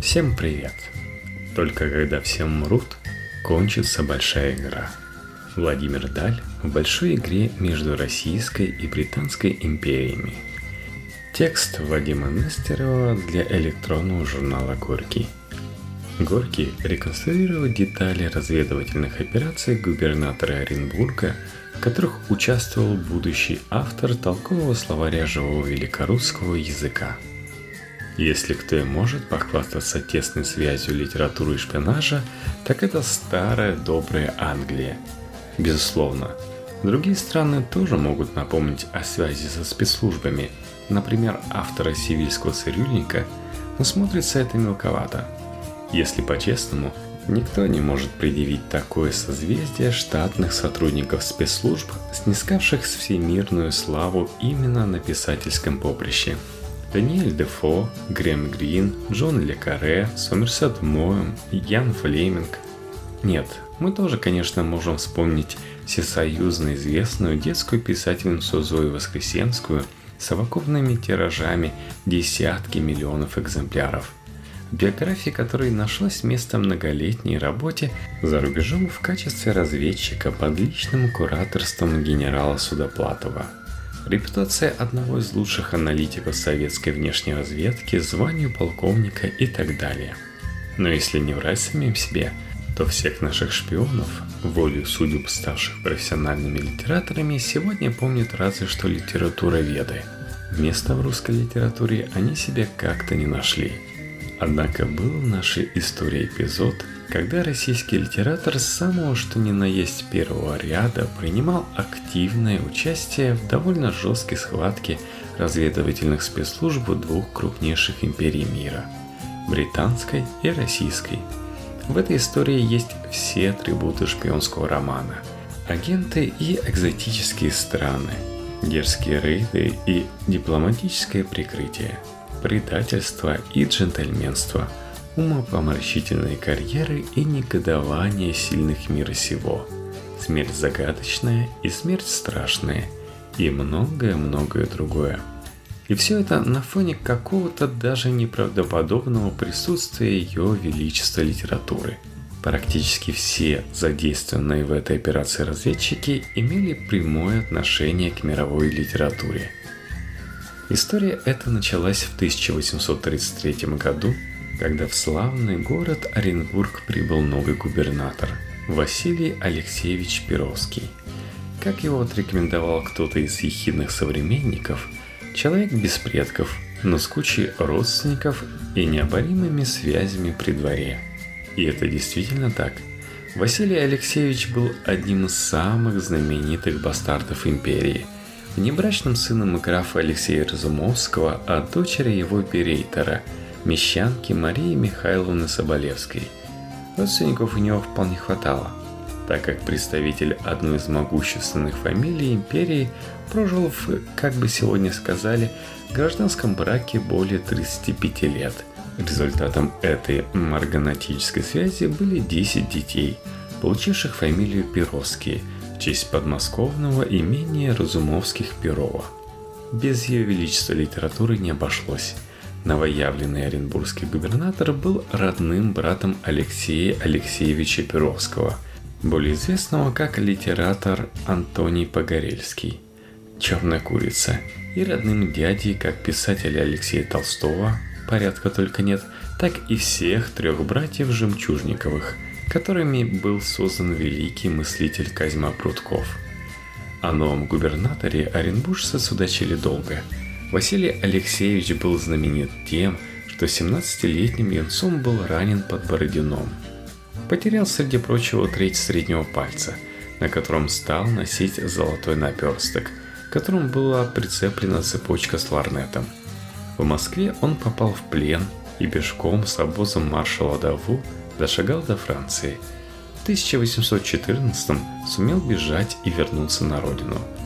Всем привет! Только когда все мрут, кончится большая игра. Владимир Даль в большой игре между Российской и Британской империями. Текст Вадима Нестерова для электронного журнала «Горький». Горький реконструировал детали разведывательных операций губернатора Оренбурга, в которых участвовал будущий автор толкового словаря живого великорусского языка – если кто и может похвастаться тесной связью литературы и шпионажа, так это старая добрая Англия. Безусловно, другие страны тоже могут напомнить о связи со спецслужбами, например, автора «Сивильского цирюльника», но смотрится это мелковато. Если по-честному, никто не может предъявить такое созвездие штатных сотрудников спецслужб, снискавших всемирную славу именно на писательском поприще – Даниэль Дефо, Грэм Грин, Джон Ле Каре, Сомерсет Моем, Ян Флеминг. Нет, мы тоже, конечно, можем вспомнить всесоюзно известную детскую писательницу Зою Воскресенскую с совокупными тиражами десятки миллионов экземпляров. В биографии которой нашлось место многолетней работе за рубежом в качестве разведчика под личным кураторством генерала Судоплатова – репутация одного из лучших аналитиков советской внешней разведки, званию полковника и так далее. Но если не врать самим себе, то всех наших шпионов, волю судеб ставших профессиональными литераторами, сегодня помнят разве что литература веды. Места в русской литературе они себе как-то не нашли. Однако был в нашей истории эпизод – когда российский литератор с самого что ни на есть первого ряда принимал активное участие в довольно жесткой схватке разведывательных спецслужб двух крупнейших империй мира – британской и российской. В этой истории есть все атрибуты шпионского романа – агенты и экзотические страны, дерзкие рейды и дипломатическое прикрытие, предательство и джентльменство – умопомрачительные карьеры и негодование сильных мира сего, смерть загадочная и смерть страшная, и многое-многое другое. И все это на фоне какого-то даже неправдоподобного присутствия Ее Величества литературы. Практически все задействованные в этой операции разведчики имели прямое отношение к мировой литературе. История эта началась в 1833 году когда в славный город Оренбург прибыл новый губернатор Василий Алексеевич Перовский. Как его отрекомендовал кто-то из ехидных современников, человек без предков, но с кучей родственников и необоримыми связями при дворе. И это действительно так. Василий Алексеевич был одним из самых знаменитых бастардов империи – внебрачным сыном графа Алексея Разумовского, а дочери его Берейтера – мещанки Марии Михайловны Соболевской. Родственников у него вполне хватало, так как представитель одной из могущественных фамилий империи прожил в, как бы сегодня сказали, гражданском браке более 35 лет. Результатом этой марганатической связи были 10 детей, получивших фамилию Перовские в честь подмосковного имения Разумовских Перова. Без ее величества литературы не обошлось. Новоявленный оренбургский губернатор был родным братом Алексея Алексеевича Перовского, более известного как литератор Антоний Погорельский, «Черная курица», и родным дядей как писателя Алексея Толстого, порядка только нет, так и всех трех братьев Жемчужниковых, которыми был создан великий мыслитель Козьма Прутков. О новом губернаторе оренбуржцы судачили долго – Василий Алексеевич был знаменит тем, что 17-летним юнцом был ранен под Бородином. Потерял, среди прочего, треть среднего пальца, на котором стал носить золотой наперсток, к которому была прицеплена цепочка с ларнетом. В Москве он попал в плен и пешком с обозом маршала Даву дошагал до Франции. В 1814 сумел бежать и вернуться на родину –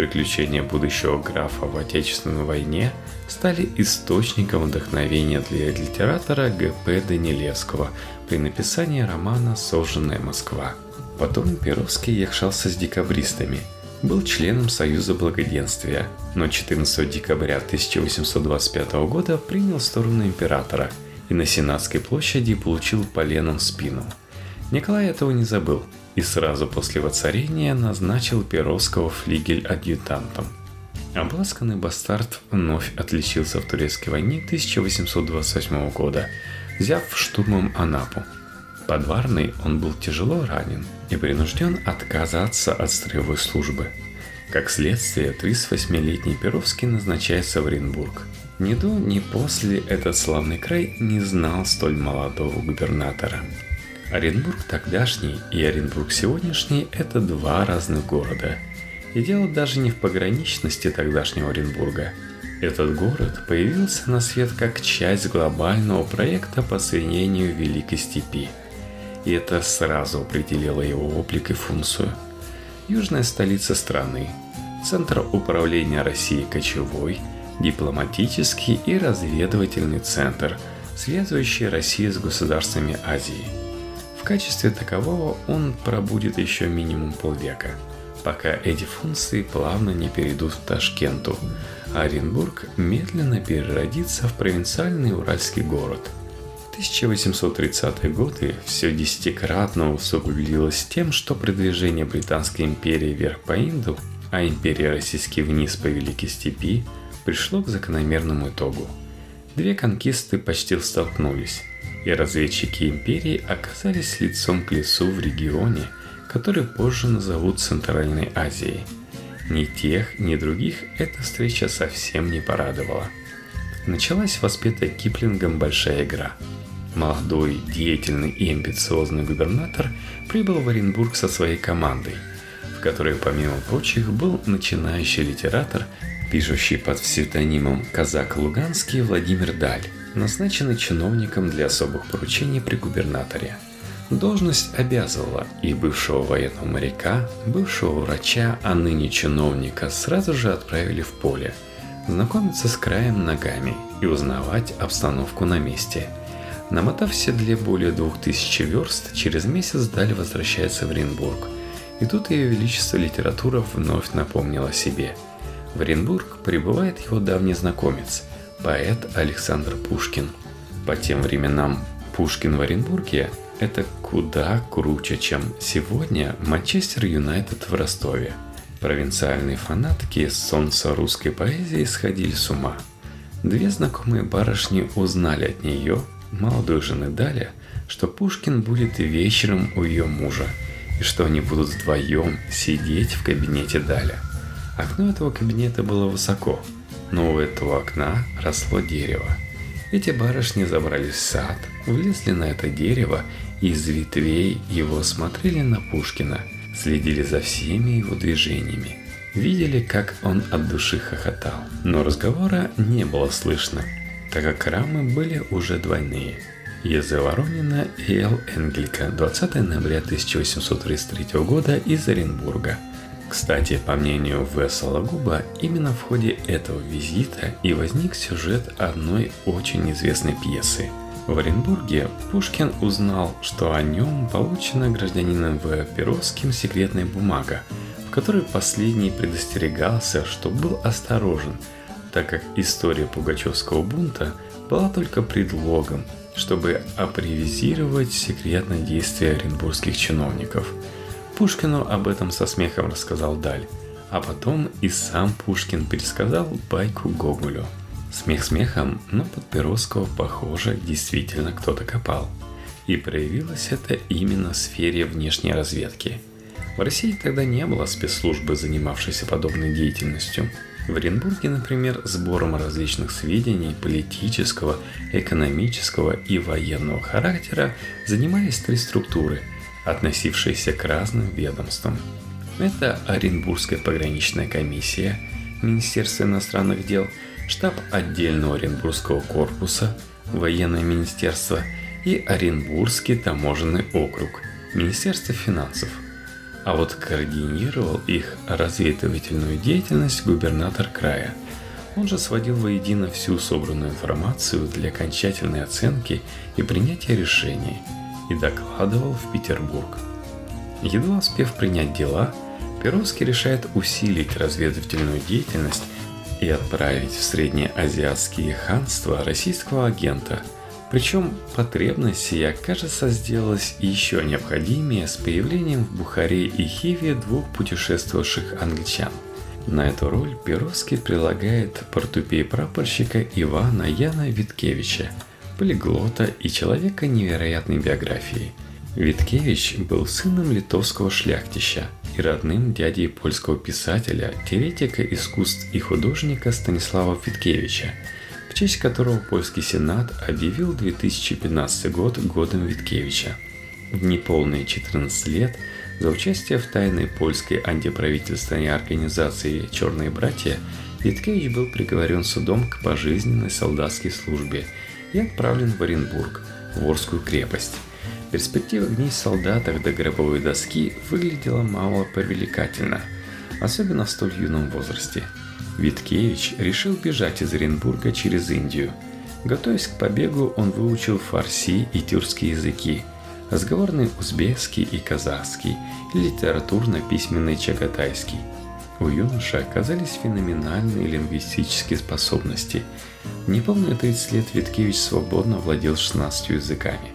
Приключения будущего графа в Отечественной войне стали источником вдохновения для литератора Г.П. Данилевского при написании романа «Сожженная Москва». Потом Перовский якшался с декабристами, был членом Союза Благоденствия, но 14 декабря 1825 года принял сторону императора и на Сенатской площади получил поленом в спину. Николай этого не забыл и сразу после воцарения назначил Перовского флигель-адъютантом. Обласканный бастард вновь отличился в Турецкой войне 1828 года, взяв штурмом Анапу. Подварный он был тяжело ранен и принужден отказаться от строевой службы. Как следствие, 38-летний Перовский назначается в Оренбург – ни до, ни после этот славный край не знал столь молодого губернатора. Оренбург тогдашний и Оренбург сегодняшний – это два разных города. И дело даже не в пограничности тогдашнего Оренбурга. Этот город появился на свет как часть глобального проекта по соединению Великой Степи. И это сразу определило его облик и функцию. Южная столица страны, центр управления Россией кочевой – дипломатический и разведывательный центр, связывающий Россию с государствами Азии. Качестве такового он пробудет еще минимум полвека, пока эти функции плавно не перейдут в Ташкенту, а Оренбург медленно переродится в провинциальный уральский город – в 1830-е годы все десятикратно усугубилось тем, что продвижение Британской империи вверх по Инду, а империи российские вниз по Великой Степи – пришло к закономерному итогу. Две конкисты почти столкнулись, и разведчики империи оказались лицом к лицу в регионе, который позже назовут Центральной Азией. Ни тех, ни других эта встреча совсем не порадовала. Началась воспетая Киплингом большая игра. Молодой, деятельный и амбициозный губернатор прибыл в Оренбург со своей командой, в которой, помимо прочих, был начинающий литератор пишущий под псевдонимом «Казак Луганский» Владимир Даль, назначенный чиновником для особых поручений при губернаторе. Должность обязывала и бывшего военного моряка, бывшего врача, а ныне чиновника сразу же отправили в поле, знакомиться с краем ногами и узнавать обстановку на месте. Намотав в седле более двух тысяч верст, через месяц Даль возвращается в Оренбург. И тут ее величество литература вновь напомнила себе – в Оренбург прибывает его давний знакомец, поэт Александр Пушкин. По тем временам Пушкин в Оренбурге – это куда круче, чем сегодня Манчестер Юнайтед в Ростове. Провинциальные фанатки солнца русской поэзии сходили с ума. Две знакомые барышни узнали от нее, молодой жены Даля, что Пушкин будет вечером у ее мужа, и что они будут вдвоем сидеть в кабинете Даля – Окно этого кабинета было высоко, но у этого окна росло дерево. Эти барышни забрались в сад, влезли на это дерево и из ветвей его смотрели на Пушкина, следили за всеми его движениями. Видели, как он от души хохотал. Но разговора не было слышно, так как рамы были уже двойные. Езы Воронина и Эл Энгелька 20 ноября 1833 года из Оренбурга – кстати, по мнению В. Сологуба, именно в ходе этого визита и возник сюжет одной очень известной пьесы. В Оренбурге Пушкин узнал, что о нем получена гражданином В. Перовским секретная бумага, в которой последний предостерегался, что был осторожен, так как история Пугачевского бунта была только предлогом, чтобы апривизировать секретное действие оренбургских чиновников – Пушкину об этом со смехом рассказал Даль, а потом и сам Пушкин пересказал байку Гоголю. Смех смехом, но под Перовского, похоже, действительно кто-то копал. И проявилось это именно в сфере внешней разведки. В России тогда не было спецслужбы, занимавшейся подобной деятельностью. В Оренбурге, например, сбором различных сведений политического, экономического и военного характера занимались три структуры – относившиеся к разным ведомствам. Это Оренбургская пограничная комиссия, Министерство иностранных дел, штаб отдельного Оренбургского корпуса, военное министерство и Оренбургский таможенный округ, Министерство финансов. А вот координировал их разведывательную деятельность губернатор края. Он же сводил воедино всю собранную информацию для окончательной оценки и принятия решений – и докладывал в Петербург. Едва успев принять дела, Перовский решает усилить разведывательную деятельность и отправить в среднеазиатские ханства российского агента, Причем потребность сия, кажется, сделалась еще необходимее с появлением в Бухаре и Хиве двух путешествовавших англичан. На эту роль Перовский прилагает портупей-прапорщика Ивана Яна Виткевича, полиглота и человека невероятной биографии. Виткевич был сыном литовского шляхтища и родным дядей польского писателя, теоретика искусств и художника Станислава Виткевича – в честь которого польский сенат объявил 2015 год годом Виткевича. В неполные 14 лет за участие в тайной польской антиправительственной организации «Черные братья» Виткевич был приговорен судом к пожизненной солдатской службе и отправлен в Оренбург, в Орскую крепость. Перспектива в солдатах до гробовой доски выглядела мало привлекательно, особенно в столь юном возрасте – Виткевич решил бежать из Оренбурга через Индию. Готовясь к побегу, он выучил фарси и тюркские языки, разговорный узбекский и казахский, и литературно-письменный чагатайский. У юноши оказались феноменальные лингвистические способности. Неполные 30 лет Виткевич свободно владел 16 языками.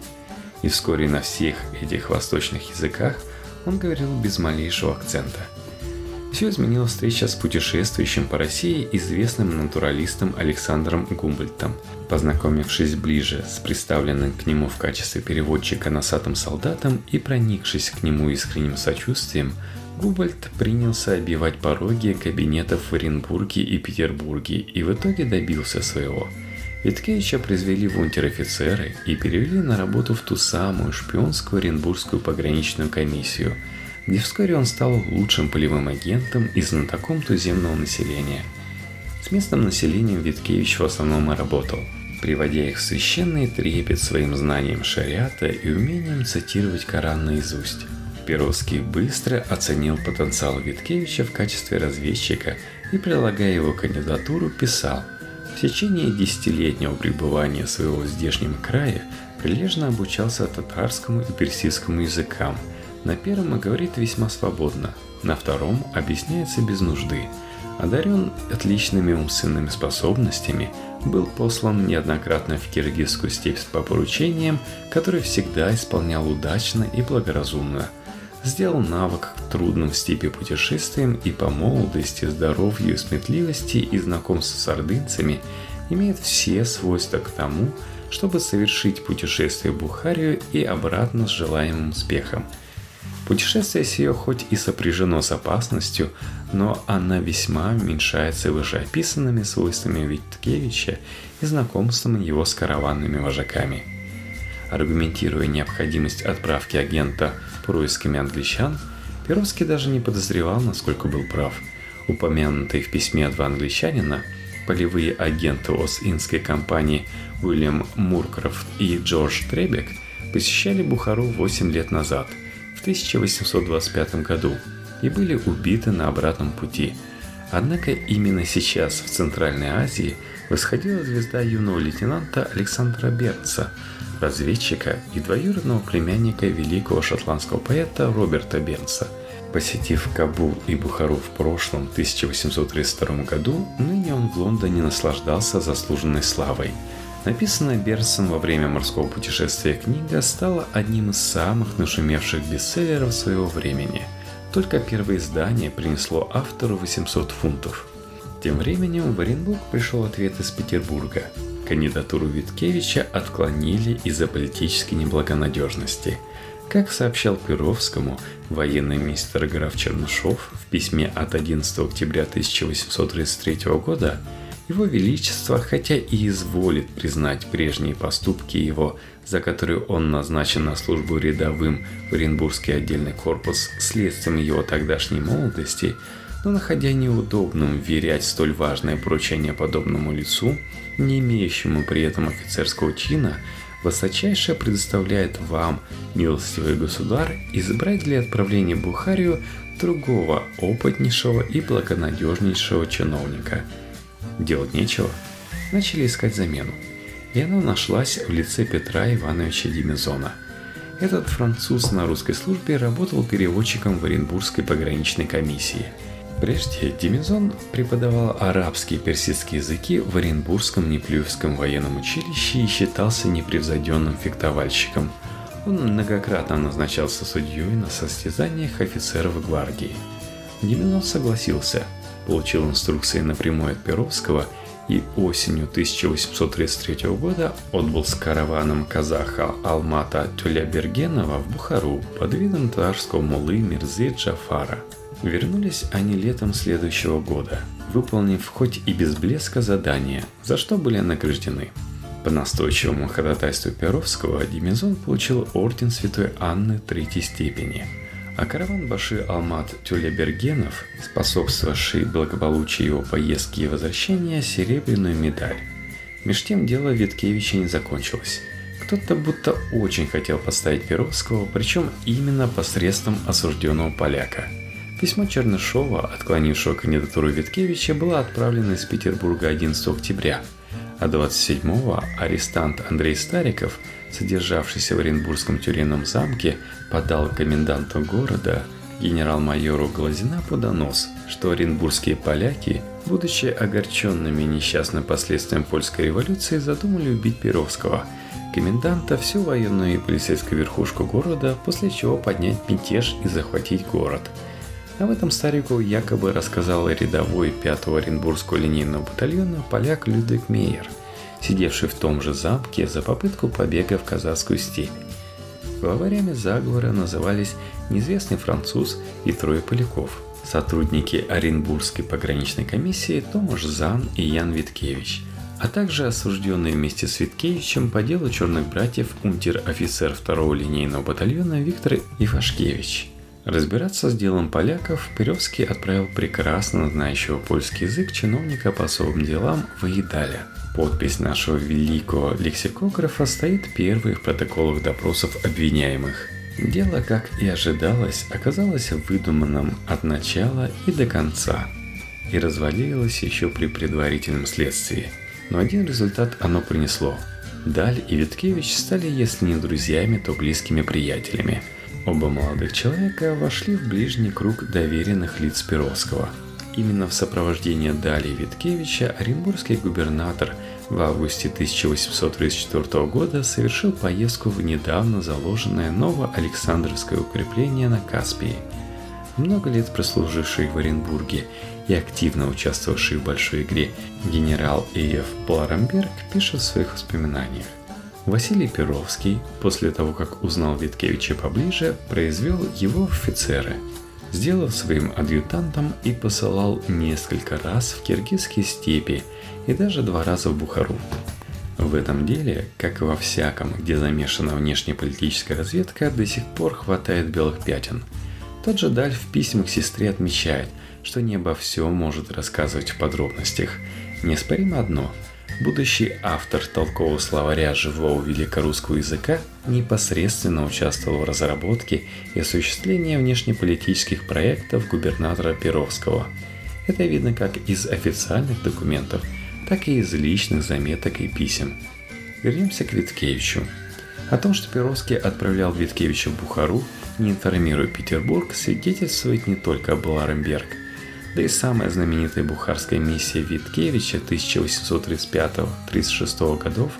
И вскоре на всех этих восточных языках он говорил без малейшего акцента – все изменила встреча с путешествующим по России известным натуралистом Александром Гумбольтом. Познакомившись ближе с представленным к нему в качестве переводчика носатым солдатом и проникшись к нему искренним сочувствием, Губальд принялся обивать пороги кабинетов в Оренбурге и Петербурге и в итоге добился своего. Виткевича призвели в унтер-офицеры и перевели на работу в ту самую шпионскую Оренбургскую пограничную комиссию – где вскоре он стал лучшим полевым агентом и знатоком туземного населения. С местным населением Виткевич в основном и работал, приводя их в священный трепет своим знанием шариата и умением цитировать Коран наизусть. Перовский быстро оценил потенциал Виткевича в качестве разведчика и, прилагая его кандидатуру, писал «В течение десятилетнего пребывания своего в здешнем крае прилежно обучался татарскому и персидскому языкам – на первом говорит весьма свободно, на втором объясняется без нужды. Одарен отличными умственными способностями, был послан неоднократно в киргизскую степь по поручениям, который всегда исполнял удачно и благоразумно. Сделал навык к трудным в степи путешествиям и по молодости, здоровью и сметливости и знакомству с ордынцами имеет все свойства к тому, чтобы совершить путешествие в Бухарию и обратно с желаемым успехом – Путешествие сие хоть и сопряжено с опасностью, но она весьма уменьшается вышеописанными свойствами Виткевича и знакомством его с караванными вожаками. Аргументируя необходимость отправки агента происками англичан, Перовский даже не подозревал, насколько был прав. Упомянутые в письме два англичанина, полевые агенты Ост-Индской компании Уильям Муркрофт и Джордж Требек посещали Бухару 8 лет назад – 1825 году и были убиты на обратном пути. Однако именно сейчас в Центральной Азии восходила звезда юного лейтенанта Александра Берца, разведчика и двоюродного племянника великого шотландского поэта Роберта Бернса. Посетив Кабул и Бухару в прошлом 1832 году, ныне он в Лондоне наслаждался заслуженной славой – Написанная Берсом во время морского путешествия книга стала одним из самых нашумевших бестселлеров своего времени. Только первое издание принесло автору 800 фунтов. Тем временем в Оренбург пришел ответ из Петербурга. Кандидатуру Виткевича отклонили из-за политической неблагонадежности. Как сообщал Перовскому военный министр граф Чернышов в письме от 11 октября 1833 года, его Величество, хотя и изволит признать прежние поступки его, за которые он назначен на службу рядовым в Оренбургский отдельный корпус следствием его тогдашней молодости, но находя неудобным верять столь важное поручение подобному лицу, не имеющему при этом офицерского чина, высочайше предоставляет вам, милостивый государь, избрать для отправления Бухарию другого опытнейшего и благонадежнейшего чиновника – Делать нечего. Начали искать замену. И она нашлась в лице Петра Ивановича Демизона. Этот француз на русской службе работал переводчиком в Оренбургской пограничной комиссии. Прежде Демизон преподавал арабские и персидские языки в Оренбургском Неплюевском военном училище и считался непревзойденным фехтовальщиком. Он многократно назначался судьей на состязаниях офицеров гвардии. Демизон согласился, получил инструкции напрямую от Перовского и осенью 1833 года отбыл с караваном казаха Алмата Тюлябергенова в Бухару под видом татарского мулы Мирзы Джафара – Вернулись они летом следующего года, выполнив хоть и без блеска задание, за что были награждены. По настойчивому ходатайству Перовского Демизон получил орден Святой Анны третьей степени, а караван Баши Алмат Тюлебергенов, способствовавший благополучию его поездки и возвращения, серебряную медаль. Меж тем дело Виткевича не закончилось. Кто-то будто очень хотел подставить Перовского, причем именно посредством осужденного поляка – Письмо Чернышова, отклонившего кандидатуру Виткевича, было отправлено из Петербурга 11 октября, а 27-го арестант Андрей Стариков, содержавшийся в Оренбургском тюремном замке, подал коменданту города генерал-майору Глазинапу донос, что оренбургские поляки, будучи огорченными несчастным последствием польской революции, задумали убить Перовского, коменданта, всю военную и полицейскую верхушку города, после чего поднять мятеж и захватить город – об этом старику якобы рассказал рядовой 5-го Оренбургского линейного батальона поляк Людвиг Мейер, сидевший в том же замке за попытку побега в казахскую степь. Главарями заговора назывались неизвестный француз и трое поляков, сотрудники Оренбургской пограничной комиссии Томаш Зан и Ян Виткевич, а также осужденные вместе с Виткевичем по делу черных братьев унтер-офицер 2-го линейного батальона Виктор Ивашкевич – Разбираться с делом поляков Перевский отправил прекрасно знающего польский язык чиновника по особым делам Воедаля. Подпись нашего великого лексикографа стоит первой в протоколах допросов обвиняемых. Дело, как и ожидалось, оказалось выдуманным от начала и до конца и развалилось еще при предварительном следствии. Но один результат оно принесло. Даль и Виткевич стали, если не друзьями, то близкими приятелями – Оба молодых человека вошли в ближний круг доверенных лиц Перовского. Именно в сопровождении Дали Виткевича оренбургский губернатор в августе 1834 года совершил поездку в недавно заложенное Ново-Александровское укрепление на Каспии. Много лет прослуживший в Оренбурге и активно участвовавший в большой игре генерал Э.Ф. Пларамберг пишет в своих воспоминаниях. Василий Перовский, после того, как узнал Виткевича поближе, произвел его офицеры, сделав своим адъютантом и посылал несколько раз в киргизские степи и даже два раза в Бухару. В этом деле, как и во всяком, где замешана внешнеполитическая разведка, до сих пор хватает белых пятен. Тот же Даль в письмах сестре отмечает, что не обо всем может рассказывать в подробностях. Неоспоримо одно – будущий автор толкового словаря живого великорусского языка непосредственно участвовал в разработке и осуществлении внешнеполитических проектов губернатора Перовского. Это видно как из официальных документов, так и из личных заметок и писем. Вернемся к Виткевичу. О том, что Перовский отправлял Виткевича в Бухару, не информируя Петербург, свидетельствует не только Бларенберг – да и самая знаменитая бухарская миссия Виткевича 1835-36 годов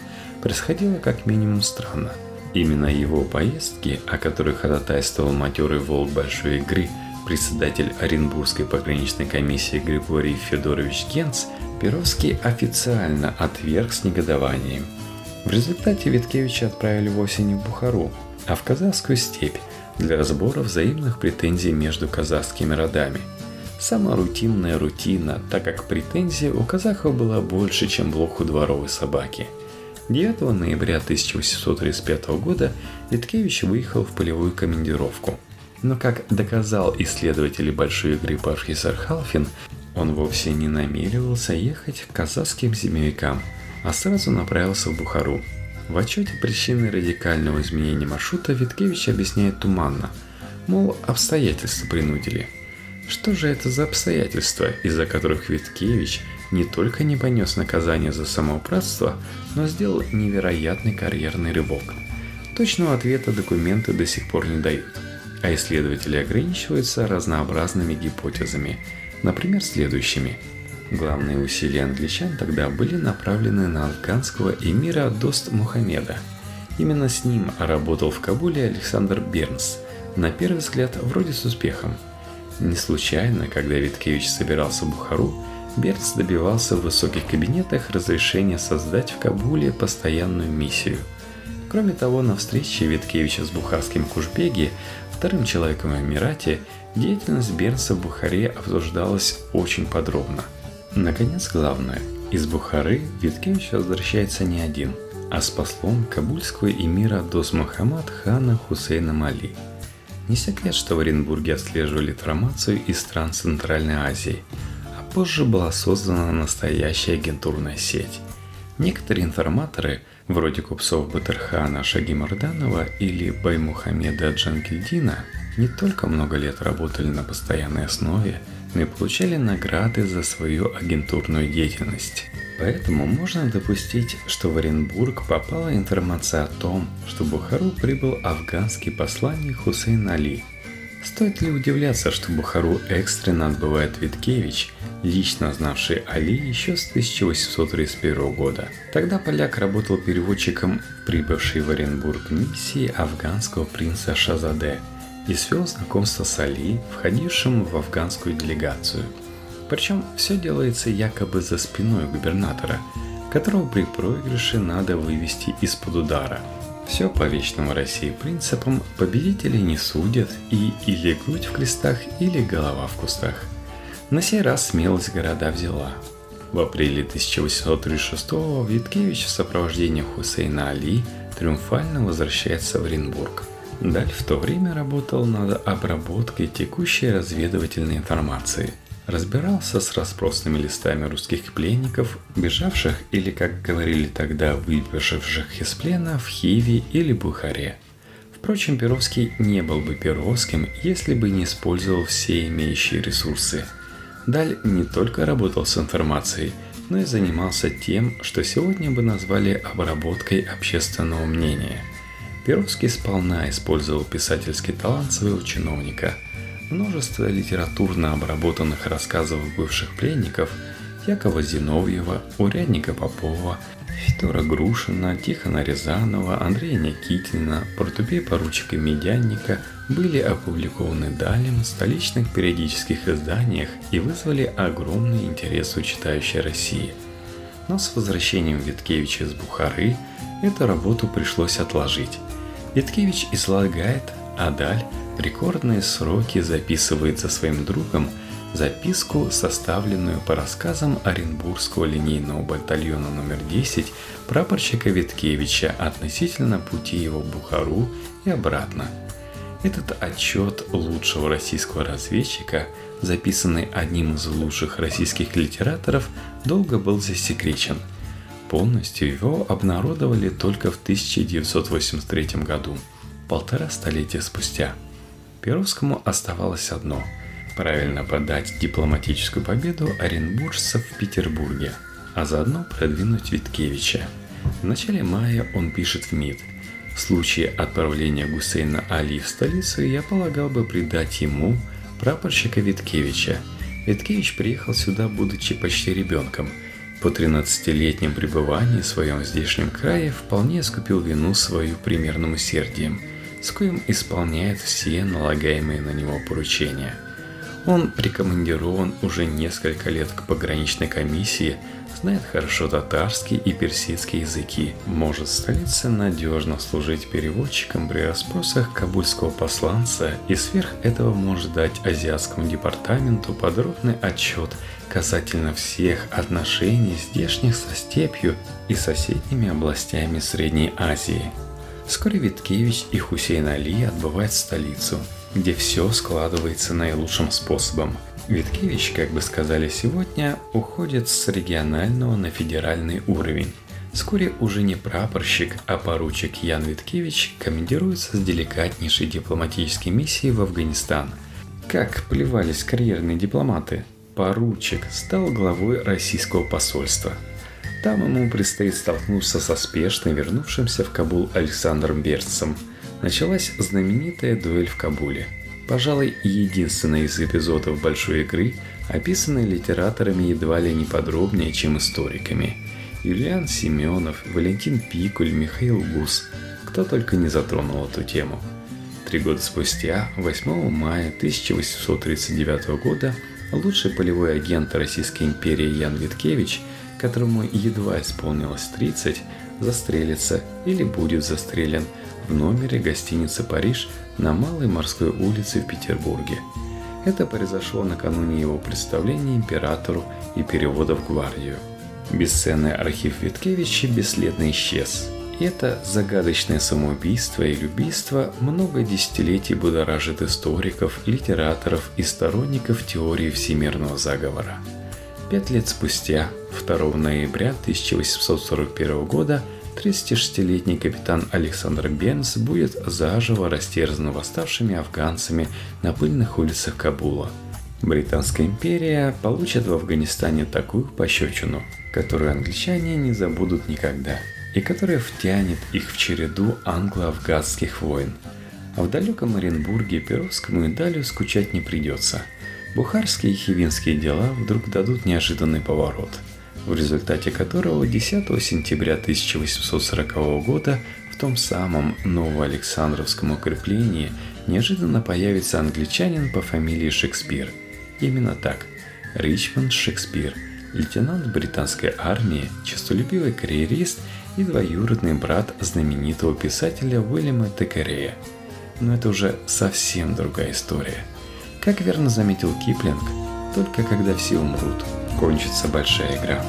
происходила как минимум странно. Именно его поездки, о которых ходатайствовал матерый волк большой игры, председатель Оренбургской пограничной комиссии Григорий Федорович Генц, Перовский официально отверг с негодованием. В результате Виткевича отправили вовсе не в Бухару, а в казахскую степь для разбора взаимных претензий между казахскими родами – Самая рутинная рутина, так как претензий у казахов было больше, чем блок у дворовой собаки. 9 ноября 1835 года Виткевич выехал в полевую командировку. Но, как доказал исследователь большой игры профессор Халфин, он вовсе не намеревался ехать к казахским землякам, а сразу направился в Бухару. В отчете причины радикального изменения маршрута Виткевич объясняет туманно, мол, обстоятельства принудили – что же это за обстоятельства, из-за которых Виткевич не только не понес наказание за самоуправство, но сделал невероятный карьерный рывок? Точного ответа документы до сих пор не дают, а исследователи ограничиваются разнообразными гипотезами. Например, следующими. Главные усилия англичан тогда были направлены на афганского эмира Дост Мухаммеда. Именно с ним работал в Кабуле Александр Бернс, на первый взгляд вроде с успехом. Не случайно, когда Виткевич собирался в Бухару, Бернс добивался в высоких кабинетах разрешения создать в Кабуле постоянную миссию. Кроме того, на встрече Виткевича с бухарским Кушбеги, вторым человеком в Эмирате, деятельность Бернса в Бухаре обсуждалась очень подробно. Наконец, главное, из Бухары Виткевич возвращается не один, а с послом кабульского эмира Дос Мухаммад хана Хусейна Мали. Не секрет, что в Оренбурге отслеживали информацию из стран Центральной Азии – Позже была создана настоящая агентурная сеть. Некоторые информаторы, вроде купцов Батырхана Шаги Марданова или Баймухамеда Джангильдина, не только много лет работали на постоянной основе, но и получали награды за свою агентурную деятельность. Поэтому можно допустить, что в Оренбург попала информация о том, что в Бухару прибыл афганский посланник Хусейн Али – Стоит ли удивляться, что Бухару экстренно отбывает Виткевич, лично знавший Али еще с 1831 года. Тогда поляк работал переводчиком прибывшей в Оренбург миссии афганского принца Шазаде и свел знакомство с Али, входившим в афганскую делегацию. Причем все делается якобы за спиной губернатора, которого при проигрыше надо вывести из-под удара – все по вечному России принципам победителей не судят и или грудь в крестах, или голова в кустах. На сей раз смелость города взяла. В апреле 1836-го Виткевич в сопровождении Хусейна Али триумфально возвращается в Оренбург. Даль в то время работал над обработкой текущей разведывательной информации – разбирался с распросными листами русских пленников, бежавших или, как говорили тогда, выпешивших из плена в Хиве или Бухаре. Впрочем, Перовский не был бы Перовским, если бы не использовал все имеющие ресурсы. Даль не только работал с информацией, но и занимался тем, что сегодня бы назвали обработкой общественного мнения. Перовский сполна использовал писательский талант своего чиновника – Множество литературно обработанных рассказов бывших пленников Якова Зиновьева, Урядника Попова, Федора Грушина, Тихона Рязанова, Андрея Никитина, Портубей поручика Медянника были опубликованы далее в столичных периодических изданиях и вызвали огромный интерес у читающей России. Но с возвращением Виткевича из Бухары эту работу пришлось отложить. Виткевич излагает, а Даль рекордные сроки записывает за своим другом записку, составленную по рассказам Оренбургского линейного батальона номер 10 прапорщика Виткевича относительно пути его в Бухару и обратно. Этот отчет лучшего российского разведчика, записанный одним из лучших российских литераторов, долго был засекречен. Полностью его обнародовали только в 1983 году, полтора столетия спустя – Перовскому оставалось одно – правильно подать дипломатическую победу оренбуржцев в Петербурге, а заодно продвинуть Виткевича. В начале мая он пишет в МИД – в случае отправления Гусейна Али в столицу я полагал бы придать ему прапорщика Виткевича. Виткевич приехал сюда, будучи почти ребенком. По 13-летнем пребывании в своем здешнем крае вполне искупил вину свою примерным усердием – с коим исполняет все налагаемые на него поручения. Он прикомандирован уже несколько лет к пограничной комиссии, знает хорошо татарский и персидский языки, может в столице надежно служить переводчиком при расспросах кабульского посланца и сверх этого может дать азиатскому департаменту подробный отчет касательно всех отношений здешних со степью и соседними областями Средней Азии – Вскоре Виткевич и Хусейн Али отбывают в столицу, где все складывается наилучшим способом. Виткевич, как бы сказали сегодня, уходит с регионального на федеральный уровень. Вскоре уже не прапорщик, а поручик Ян Виткевич командируется с деликатнейшей дипломатической миссией в Афганистан. Как плевались карьерные дипломаты, поручик стал главой российского посольства – там ему предстоит столкнуться со спешно вернувшимся в Кабул Александром Берцем. Началась знаменитая дуэль в Кабуле. Пожалуй, единственный из эпизодов большой игры, описаны литераторами едва ли не подробнее, чем историками. Юлиан Семенов, Валентин Пикуль, Михаил Гус. Кто только не затронул эту тему. Три года спустя, 8 мая 1839 года, лучший полевой агент Российской империи Ян Виткевич, которому едва исполнилось 30, застрелится или будет застрелен в номере гостиницы «Париж» на Малой морской улице в Петербурге. Это произошло накануне его представления императору и перевода в гвардию. Бесценный архив Виткевича бесследно исчез. И это загадочное самоубийство и любийство много десятилетий будоражит историков, литераторов и сторонников теории всемирного заговора. Пять лет спустя, 2 ноября 1841 года, 36-летний капитан Александр Бенс будет заживо растерзан восставшими афганцами на пыльных улицах Кабула. Британская империя получит в Афганистане такую пощечину, которую англичане не забудут никогда, и которая втянет их в череду англо-афганских войн. А в далеком Оренбурге Перовскому и Далю скучать не придется. Бухарские и хивинские дела вдруг дадут неожиданный поворот – в результате которого 10 сентября 1840 года в том самом Новоалександровском укреплении неожиданно появится англичанин по фамилии Шекспир. Именно так. Ричмонд Шекспир, лейтенант британской армии, честолюбивый карьерист и двоюродный брат знаменитого писателя Уильяма Текерея. Но это уже совсем другая история. Как верно заметил Киплинг, только когда все умрут – кончится большая игра.